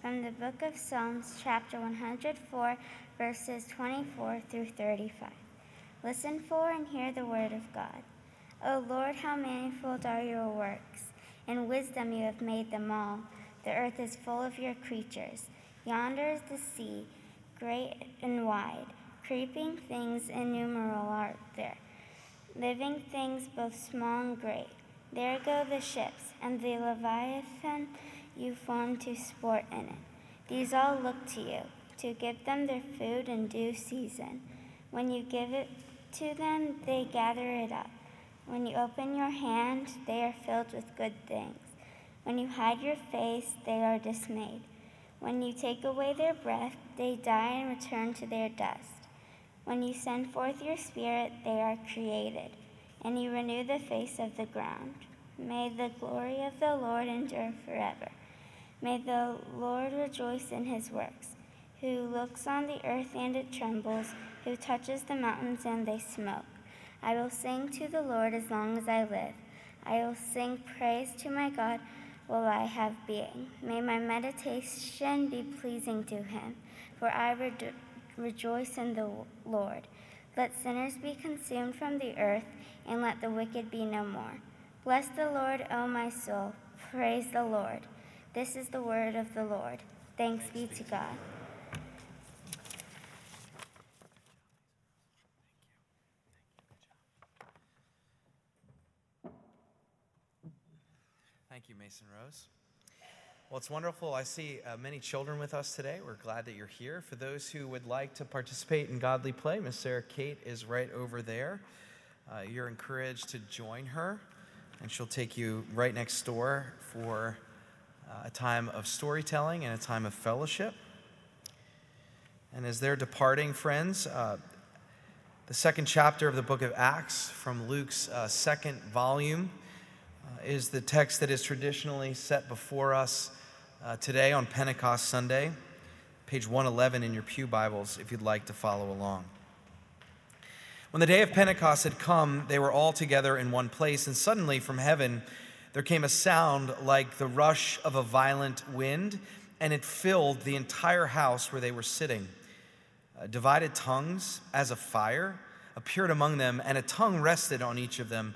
from the book of Psalms, chapter 104, verses 24 through 35. Listen for and hear the word of God. O Lord, how manifold are your works! In wisdom you have made them all. The earth is full of your creatures. Yonder is the sea, great and wide. Creeping things innumerable are there. Living things both small and great. There go the ships, and the Leviathan you form to sport in it. These all look to you, to give them their food in due season. When you give it to them, they gather it up. When you open your hand, they are filled with good things. When you hide your face, they are dismayed. When you take away their breath, they die and return to their dust. When you send forth your spirit, they are created, and you renew the face of the ground. May the glory of the Lord endure forever. May the Lord rejoice in his works, who looks on the earth and it trembles, who touches the mountains and they smoke. I will sing to the Lord as long as I live. I will sing praise to my God while I have being. May my meditation be pleasing to him, for I re- rejoice in the Lord. Let sinners be consumed from the earth, and let the wicked be no more. Bless the Lord, O my soul. Praise the Lord. This is the word of the Lord. Thanks be to God. Thank you, Mason Rose. Well, it's wonderful. I see uh, many children with us today. We're glad that you're here. For those who would like to participate in godly play, Miss Sarah Kate is right over there. Uh, you're encouraged to join her, and she'll take you right next door for uh, a time of storytelling and a time of fellowship. And as they're departing, friends, uh, the second chapter of the book of Acts from Luke's uh, second volume uh, is the text that is traditionally set before us uh, today on Pentecost Sunday, page 111 in your Pew Bibles, if you'd like to follow along. When the day of Pentecost had come, they were all together in one place, and suddenly from heaven there came a sound like the rush of a violent wind, and it filled the entire house where they were sitting. Uh, divided tongues as a fire appeared among them, and a tongue rested on each of them.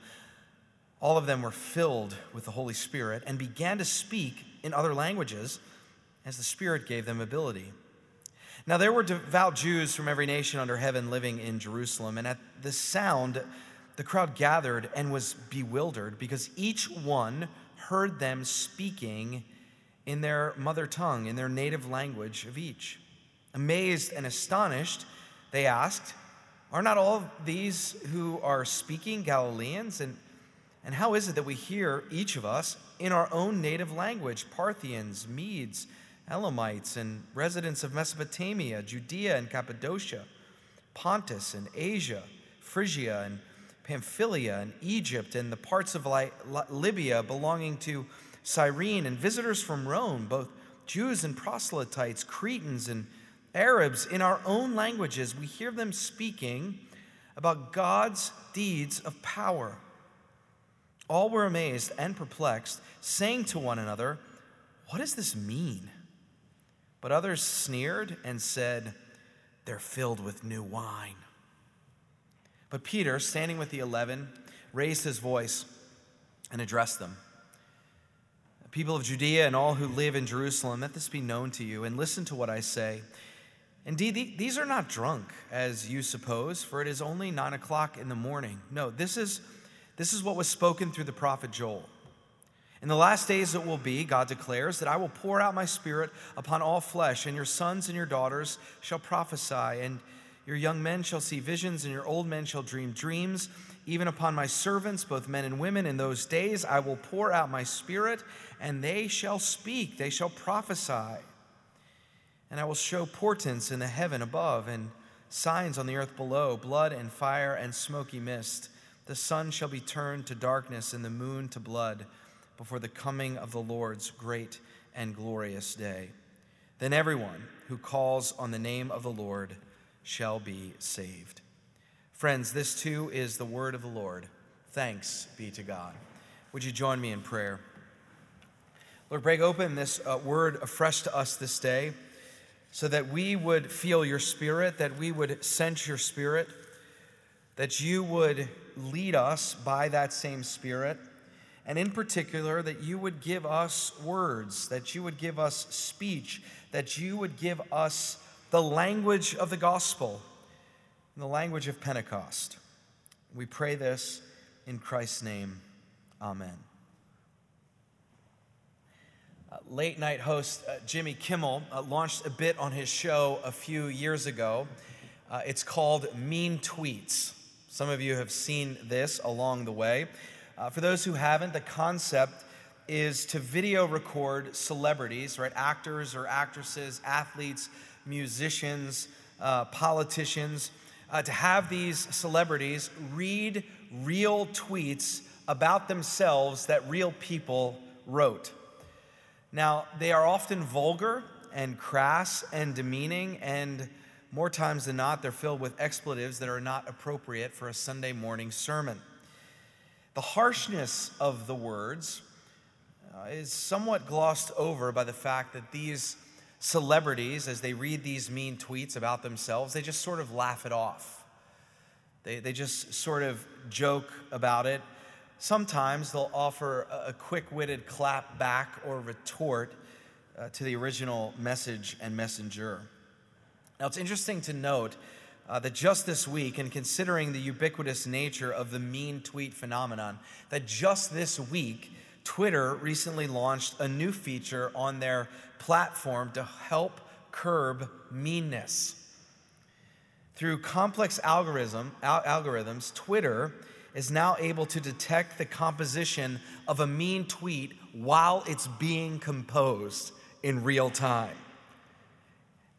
All of them were filled with the Holy Spirit and began to speak in other languages as the Spirit gave them ability. Now, there were devout Jews from every nation under heaven living in Jerusalem, and at the sound, the crowd gathered and was bewildered because each one heard them speaking in their mother tongue, in their native language of each. Amazed and astonished, they asked, Are not all these who are speaking Galileans? And and how is it that we hear, each of us, in our own native language Parthians, Medes, Elamites, and residents of Mesopotamia, Judea and Cappadocia, Pontus and Asia, Phrygia and Pamphylia and Egypt, and the parts of Libya belonging to Cyrene, and visitors from Rome, both Jews and proselytes, Cretans and Arabs, in our own languages, we hear them speaking about God's deeds of power. All were amazed and perplexed, saying to one another, What does this mean? But others sneered and said, They're filled with new wine. But Peter, standing with the eleven, raised his voice and addressed them. People of Judea and all who live in Jerusalem, let this be known to you, and listen to what I say. Indeed, these are not drunk, as you suppose, for it is only nine o'clock in the morning. No, this is this is what was spoken through the prophet Joel. In the last days it will be, God declares, that I will pour out my spirit upon all flesh, and your sons and your daughters shall prophesy, and your young men shall see visions, and your old men shall dream dreams. Even upon my servants, both men and women, in those days I will pour out my spirit, and they shall speak, they shall prophesy. And I will show portents in the heaven above and signs on the earth below blood and fire and smoky mist. The sun shall be turned to darkness and the moon to blood before the coming of the Lord's great and glorious day. Then everyone who calls on the name of the Lord shall be saved. Friends, this too is the word of the Lord. Thanks be to God. Would you join me in prayer? Lord, break open this uh, word afresh to us this day so that we would feel your spirit, that we would sense your spirit, that you would lead us by that same spirit, and in particular, that you would give us words, that you would give us speech, that you would give us the language of the gospel, the language of Pentecost. We pray this in Christ's name. Amen. Uh, late night host uh, Jimmy Kimmel uh, launched a bit on his show a few years ago. Uh, it's called Mean Tweets. Some of you have seen this along the way. Uh, for those who haven't, the concept is to video record celebrities, right? Actors or actresses, athletes, musicians, uh, politicians, to have these celebrities read real tweets about themselves that real people wrote. Now, they are often vulgar and crass and demeaning, and more times than not, they're filled with expletives that are not appropriate for a Sunday morning sermon. The harshness of the words uh, is somewhat glossed over by the fact that these celebrities, as they read these mean tweets about themselves, they just sort of laugh it off. They, they just sort of joke about it Sometimes they'll offer a quick witted clap back or retort uh, to the original message and messenger. Now, it's interesting to note uh, that just this week, and considering the ubiquitous nature of the mean tweet phenomenon, that just this week, Twitter recently launched a new feature on their platform to help curb meanness. Through complex algorithm, al- algorithms, Twitter is now able to detect the composition of a mean tweet while it's being composed in real time.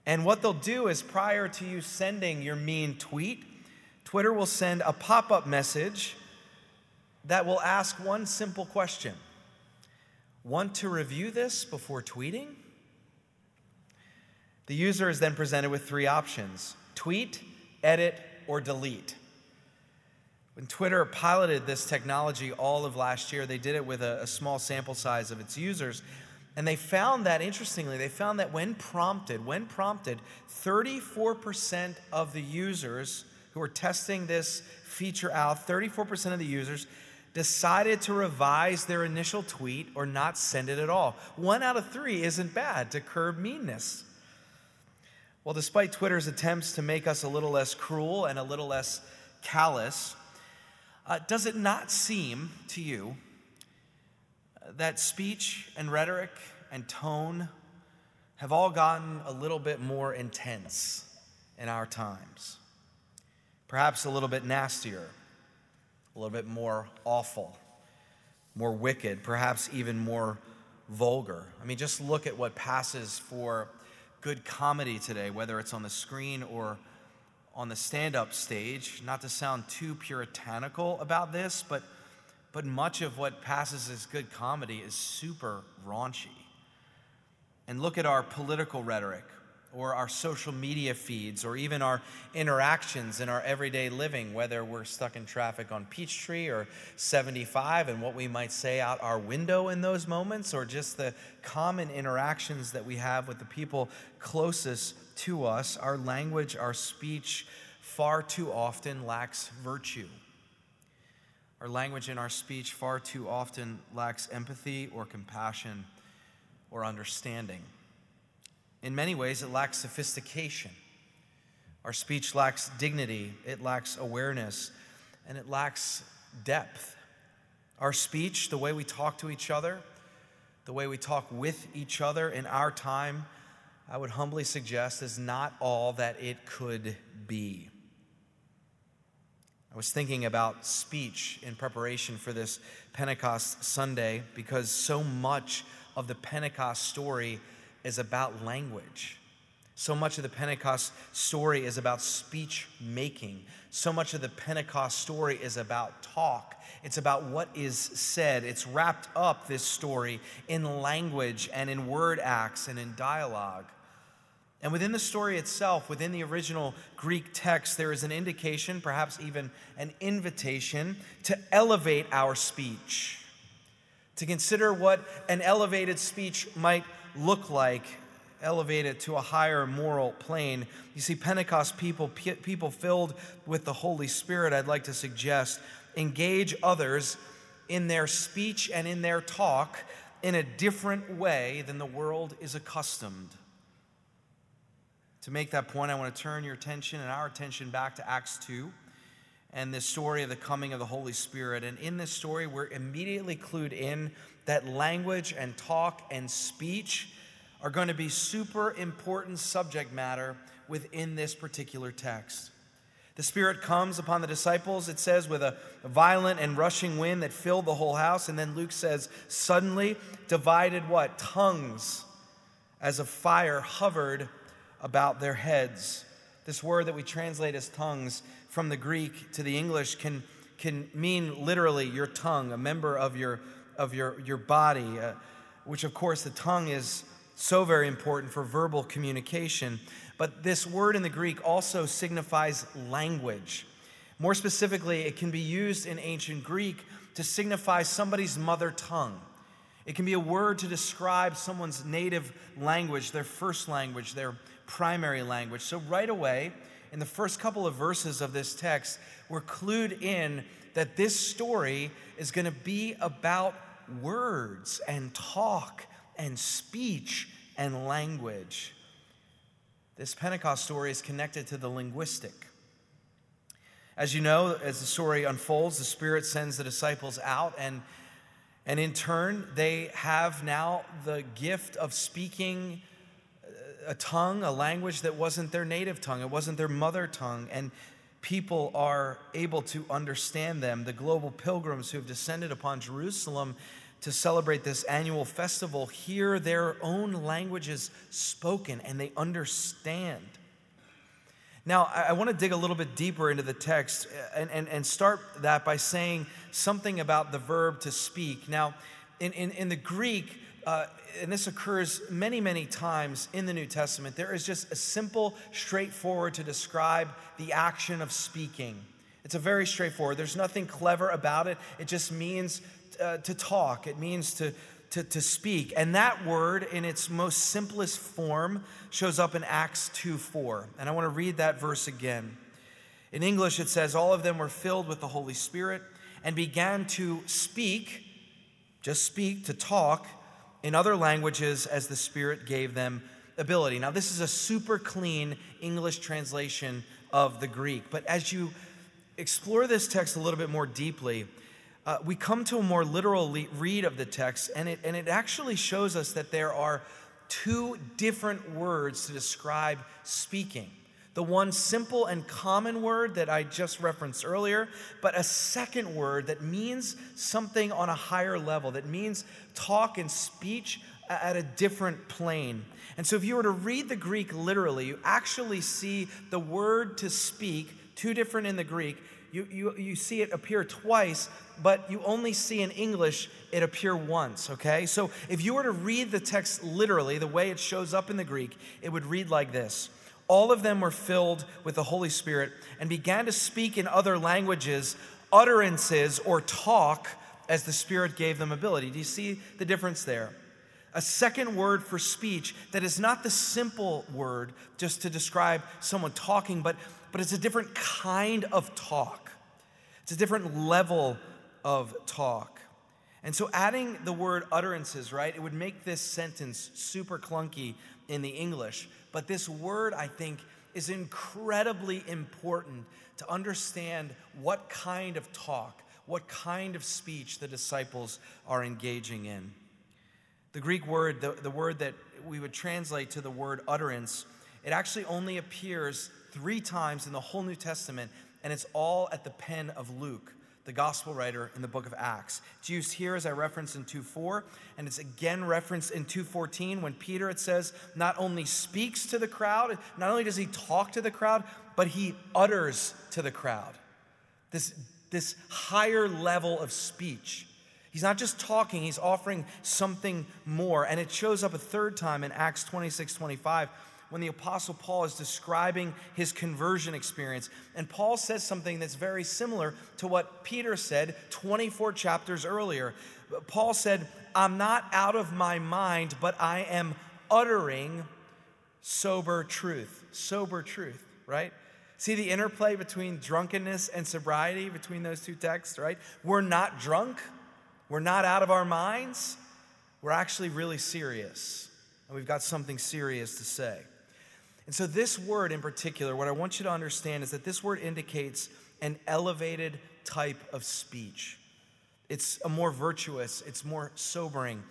And what they'll do is prior to you sending your mean tweet, Twitter will send a pop up message that will ask one simple question Want to review this before tweeting? The user is then presented with three options tweet, edit, or delete. When Twitter piloted this technology all of last year, they did it with a, a, small sample size of its users. And they found that, interestingly, they found that when prompted, when prompted, 34% of the users who were testing this feature out, 34% of the users decided to revise their initial tweet or not send it at all. One out of three isn't bad to curb meanness. Well, despite Twitter's attempts to make us a little less cruel and a little less callous, uh, does it not seem to you that speech and rhetoric and tone have all gotten a little bit more intense in our times? Perhaps a little bit nastier, a little bit more awful, more wicked, perhaps even more vulgar. I mean, just look at what passes for good comedy today, whether it's on the screen or on the stand up stage, not to sound too puritanical about this, but, but much of what passes as good comedy is super raunchy. And look at our political rhetoric or our social media feeds or even our interactions in our everyday living, whether we're stuck in traffic on Peachtree or 75 and what we might say out our window in those moments, or just the common interactions that we have with the people closest to us, our language, our speech, far too often lacks virtue. Our language and our speech far too often lacks empathy or compassion or understanding. In many ways, it lacks sophistication. Our speech lacks dignity, it lacks awareness, and it lacks depth. Our speech, the way we talk to each other, the way we talk with each other in our time, I would humbly suggest is not all that it could be. I was thinking about speech in preparation for this Pentecost Sunday because so much of the Pentecost story is about language. So much of the Pentecost story is about speech making. So much of the Pentecost story is about talk. It's about what is said. It's wrapped up, this story, in language and in word acts and in dialogue. And within the story itself, within the original Greek text, there is an indication, perhaps even an invitation, to elevate our speech, to consider what an elevated speech might look like elevate it to a higher moral plane. You see, Pentecost people, people filled with the Holy Spirit, I'd like to suggest, engage others in their speech and in their talk in a different way than the world is accustomed. To make that point, I want to turn your attention and our attention back to Acts 2 and this story of the coming of the Holy Spirit. And in this story, we're immediately clued in that language and talk and speech are going to be super important subject matter within this particular text. The Spirit comes upon the disciples, it says, with a violent and rushing wind that filled the whole house. And then Luke says, suddenly divided what? Tongues as a fire hovered about their heads. This word that we translate as tongues from the Greek to the English can, can mean literally your tongue, a member of your, of your, your body, uh, which of course the tongue is so very important for verbal communication. But this word in the Greek also signifies language. More specifically, it can be used in ancient Greek to signify somebody's mother tongue. It can be a word to describe someone's native language, their first language, their primary language. So, right away, in the first couple of verses of this text, we're clued in that this story is going to be about words and talk and speech and language. This Pentecost story is connected to the linguistic. As you know, as the story unfolds, the Spirit sends the disciples out, and, and in turn, they have now the gift of speaking a tongue, a language that wasn't their native tongue, it wasn't their mother tongue, and people are able to understand them. The global pilgrims who have descended upon Jerusalem to celebrate this annual festival hear their own languages spoken and they understand. Now, I, want to dig a little bit deeper into the text uh, and, and, and start that by saying something about the verb to speak. Now, in, in, in the Greek, uh, and this occurs many, many times in the New Testament, there is just a simple, straightforward to describe the action of speaking. It's a very straightforward. There's nothing clever about it. It just means uh, to talk, it means to, to, to speak. And that word, in its most simplest form, shows up in Acts 2 4. And I want to read that verse again. In English, it says, All of them were filled with the Holy Spirit and began to speak, just speak, to talk in other languages as the Spirit gave them ability. Now, this is a super clean English translation of the Greek, but as you explore this text a little bit more deeply, uh, we come to a more literal read of the text, and it, and it actually shows us that there are two different words to describe speaking. The one simple and common word that I just referenced earlier, but a second word that means something on a higher level, that means talk and speech at a different plane. And so, if you were to read the Greek literally, you actually see the word to speak, two different in the Greek, you, you, you see it appear twice, but you only see in English it appear once, okay? So if you were to read the text literally, the way it shows up in the Greek, it would read like this All of them were filled with the Holy Spirit and began to speak in other languages, utterances, or talk as the Spirit gave them ability. Do you see the difference there? A second word for speech that is not the simple word just to describe someone talking, but, but it's a different kind of talk. It's a different level of talk. And so, adding the word utterances, right, it would make this sentence super clunky in the English. But this word, I think, is incredibly important to understand what kind of talk, what kind of speech the disciples are engaging in. The Greek word, the, the word that we would translate to the word utterance, it actually only appears three times in the whole New Testament and it's all at the pen of Luke. The gospel writer in the book of Acts. It's used here as I referenced in 2:4, and it's again referenced in 2:14 when Peter it says not only speaks to the crowd, not only does he talk to the crowd, but he utters to the crowd. This this higher level of speech. He's not just talking, he's offering something more. And it shows up a third time in Acts 26 25 when the Apostle Paul is describing his conversion experience. And Paul says something that's very similar to what Peter said 24 chapters earlier. Paul said, I'm not out of my mind, but I am uttering sober truth. Sober truth, right? See the interplay between drunkenness and sobriety between those two texts, right? We're not drunk, we're not out of our minds, we're actually really serious, and we've got something serious to say. And so, this word in particular, what I want you to understand is that this word indicates an elevated type of speech. It's a more virtuous, it's more sobering,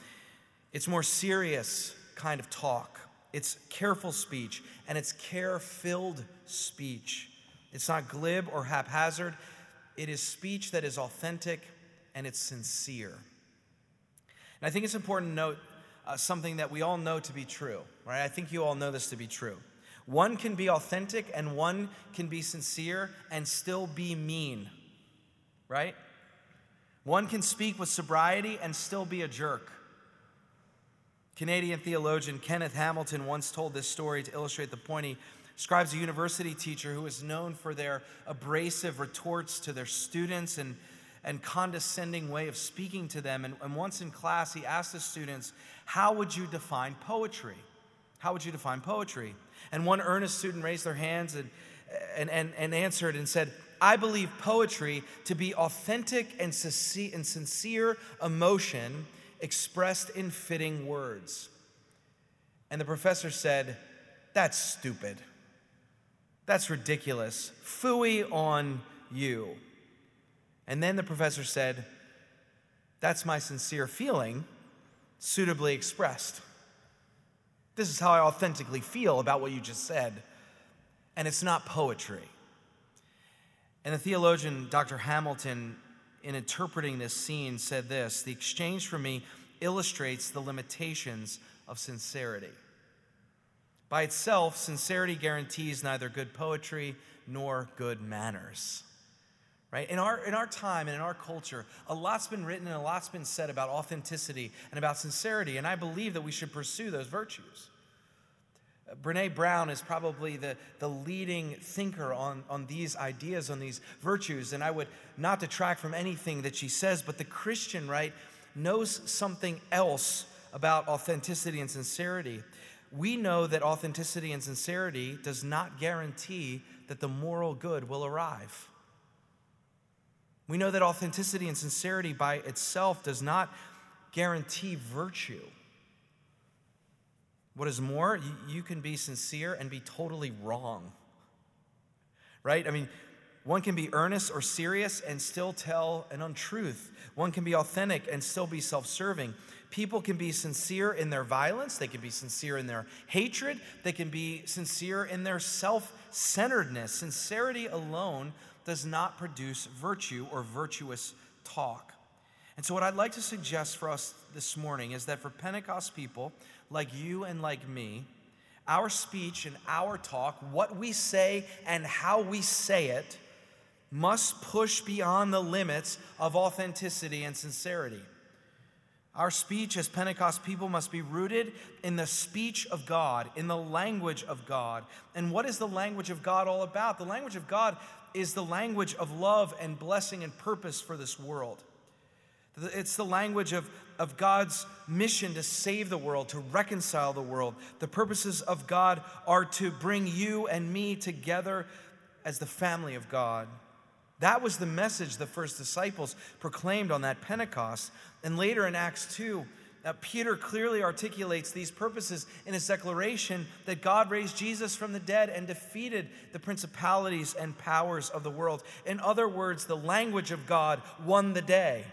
it's more serious kind of talk. It's careful speech and it's care filled speech. It's not glib or haphazard, it is speech that is authentic and it's sincere. And I think it's important to note uh, something that we all know to be true, right? I think you all know this to be true. One can be authentic and one can be sincere and still be mean, right? One can speak with sobriety and still be a jerk. Canadian theologian Kenneth Hamilton once told this story to illustrate the point. He describes a university teacher who is known for their abrasive retorts to their students and, and condescending way of speaking to them. And, and once in class, he asked the students, How would you define poetry? How would you define poetry? And one earnest student raised their hands and, and, and, and answered and said, I believe poetry to be authentic and sincere emotion expressed in fitting words. And the professor said, That's stupid. That's ridiculous. Fooey on you. And then the professor said, That's my sincere feeling, suitably expressed. This is how I authentically feel about what you just said. And it's not poetry. And the theologian Dr. Hamilton in interpreting this scene, said this The exchange for me illustrates the limitations of sincerity. By itself, sincerity guarantees neither good poetry nor good manners. Right? In our, in our time and in our culture, a lot's been written and a lot's been said about authenticity and about sincerity, and I believe that we should pursue those virtues. Brene Brown is probably the, the leading thinker on, on these ideas, on these virtues. And I would not detract from anything that she says, but the Christian, right, knows something else about authenticity and sincerity. We know that authenticity and sincerity does not guarantee that the moral good will arrive. We know that authenticity and sincerity by itself does not guarantee virtue. What is more, you, can be sincere and be totally wrong. Right? I mean, one can be earnest or serious and still tell an untruth. One can be authentic and still be self serving. People can be sincere in their violence, they can be sincere in their hatred, they can be sincere in their self centeredness. Sincerity alone does not produce virtue or virtuous talk. And so, what I'd like to suggest for us this morning is that for Pentecost people, like you and like me, our speech and our talk, what we say and how we say it, must push beyond the limits of authenticity and sincerity. Our speech as Pentecost people must be rooted in the speech of God, in the language of God. And what is the language of God all about? The language of God is the language of love and blessing and purpose for this world. It's the language of, of God's mission to save the world, to reconcile the world. The purposes of God are to bring you and me together as the family of God. That was the message the first disciples proclaimed on that Pentecost. And later in Acts 2, uh, Peter clearly articulates these purposes in his declaration that God raised Jesus from the dead and defeated the principalities and powers of the world. In other words, the language of God won the day.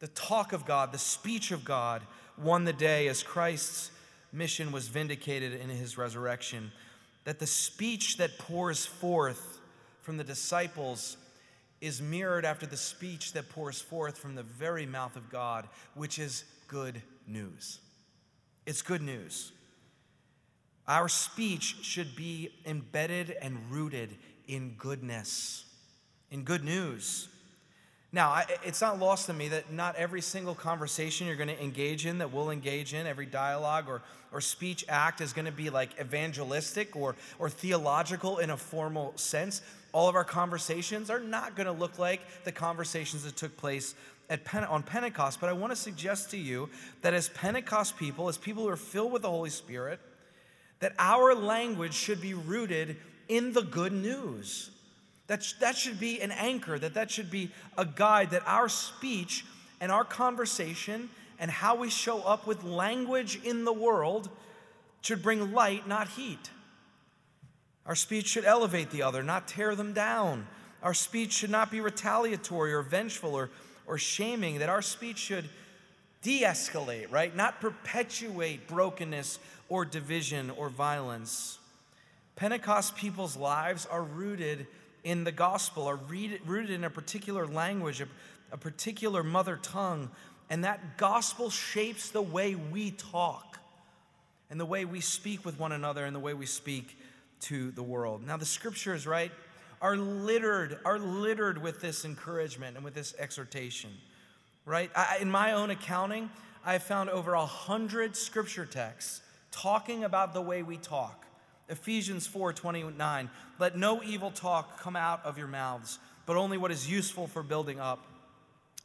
The talk of God, the speech of God won the day as Christ's mission was vindicated in his resurrection. That the speech that pours forth from the disciples is mirrored after the speech that pours forth from the very mouth of God, which is good news. It's good news. Our speech should be embedded and rooted in goodness, in good news. Now, it's not lost to me that not every single conversation you're going to engage in, that we'll engage in, every dialogue or, or speech act is going to be like evangelistic or, or theological in a formal sense. All of our conversations are not going to look like the conversations that took place at Pente- on Pentecost. But I want to suggest to you that as Pentecost people, as people who are filled with the Holy Spirit, that our language should be rooted in the good news. That, sh- that should be an anchor, that that should be a guide, that our speech and our conversation and how we show up with language in the world should bring light, not heat. Our speech should elevate the other, not tear them down. Our speech should not be retaliatory or vengeful or, or shaming, that our speech should de escalate, right? Not perpetuate brokenness or division or violence. Pentecost people's lives are rooted in the gospel, are rooted in a particular language, a, a particular mother tongue, and that gospel shapes the way we talk and the way we speak with one another and the way we speak to the world. Now, the scriptures, right, are littered, are littered with this encouragement and with this exhortation, right? I, in my own accounting, I found over a hundred scripture texts talking about the way we talk. Ephesians 4 29, let no evil talk come out of your mouths, but only what is useful for building up,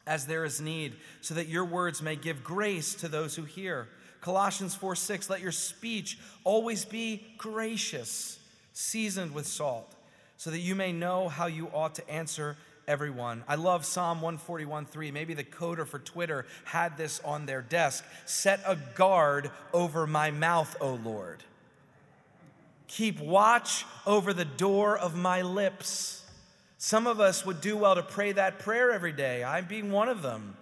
as there is need, so that your words may give grace to those who hear. Colossians 4 6, let your speech always be gracious, seasoned with salt, so that you may know how you ought to answer everyone. I love Psalm 141 3. Maybe the coder for Twitter had this on their desk. Set a guard over my mouth, O Lord. Keep watch over the door of my lips. Some of us would do well to pray that prayer every day. I'm being one of them.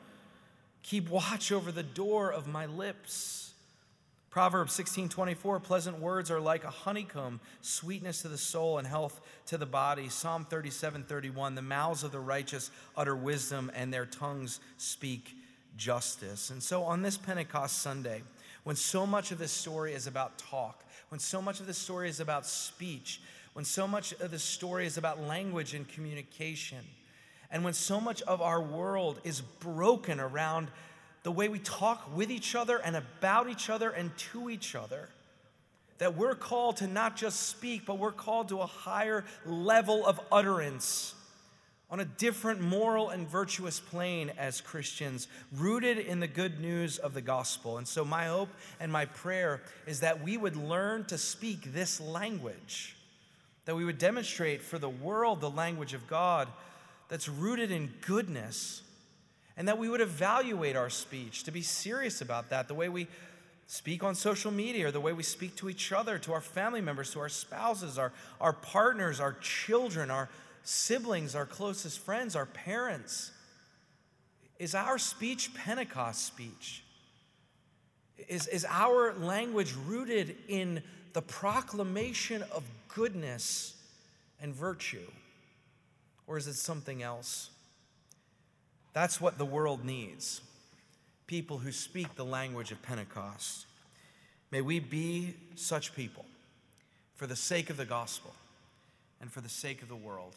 Keep watch over the door of my lips. Proverbs 16 24, pleasant words are like a honeycomb, sweetness to the soul and health to the body. Psalm 37 31, the mouths of the righteous utter wisdom and their tongues speak justice. And so on this Pentecost Sunday, when so much of this story is about talk, when so much of this story is about speech, when so much of the story is about language and communication, and when so much of our world is broken around the way we talk with each other and about each other and to each other. That we're called to not just speak, but we're called to a higher level of utterance on a different moral and virtuous plane as Christians, rooted in the good news of the gospel. And so, my hope and my prayer is that we would learn to speak this language, that we would demonstrate for the world the language of God that's rooted in goodness and that we would evaluate our speech, to be serious about that, the way we speak on social media, or the way we speak to each other, to our family members, to our spouses, our, our partners, our children, our siblings, our closest friends, our parents. Is our speech Pentecost speech? Is, is our language rooted in the proclamation of goodness and virtue? Or is it something else? That's what the world needs people who speak the language of Pentecost. May we be such people for the sake of the gospel and for the sake of the world.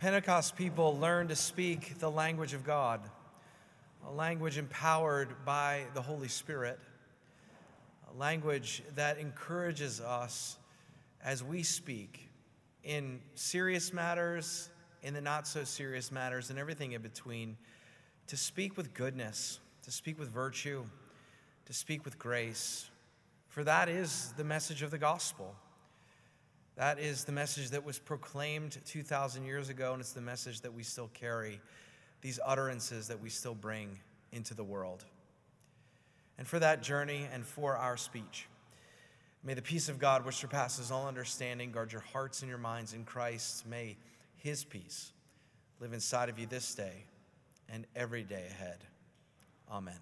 Pentecost people learned to speak the language of God, a language empowered by the Holy Spirit, a language that encourages us as we speak in serious matters, in the not so serious matters, and everything in between, to speak with goodness, to speak with virtue, to speak with grace. For that is the message of the gospel. That is the message that was proclaimed 2,000 years ago, and it's the message that we still carry, these utterances that we still bring into the world. And for that journey and for our speech, may the peace of God, which surpasses all understanding, guard your hearts and your minds in Christ. May his peace live inside of you this day and every day ahead. Amen.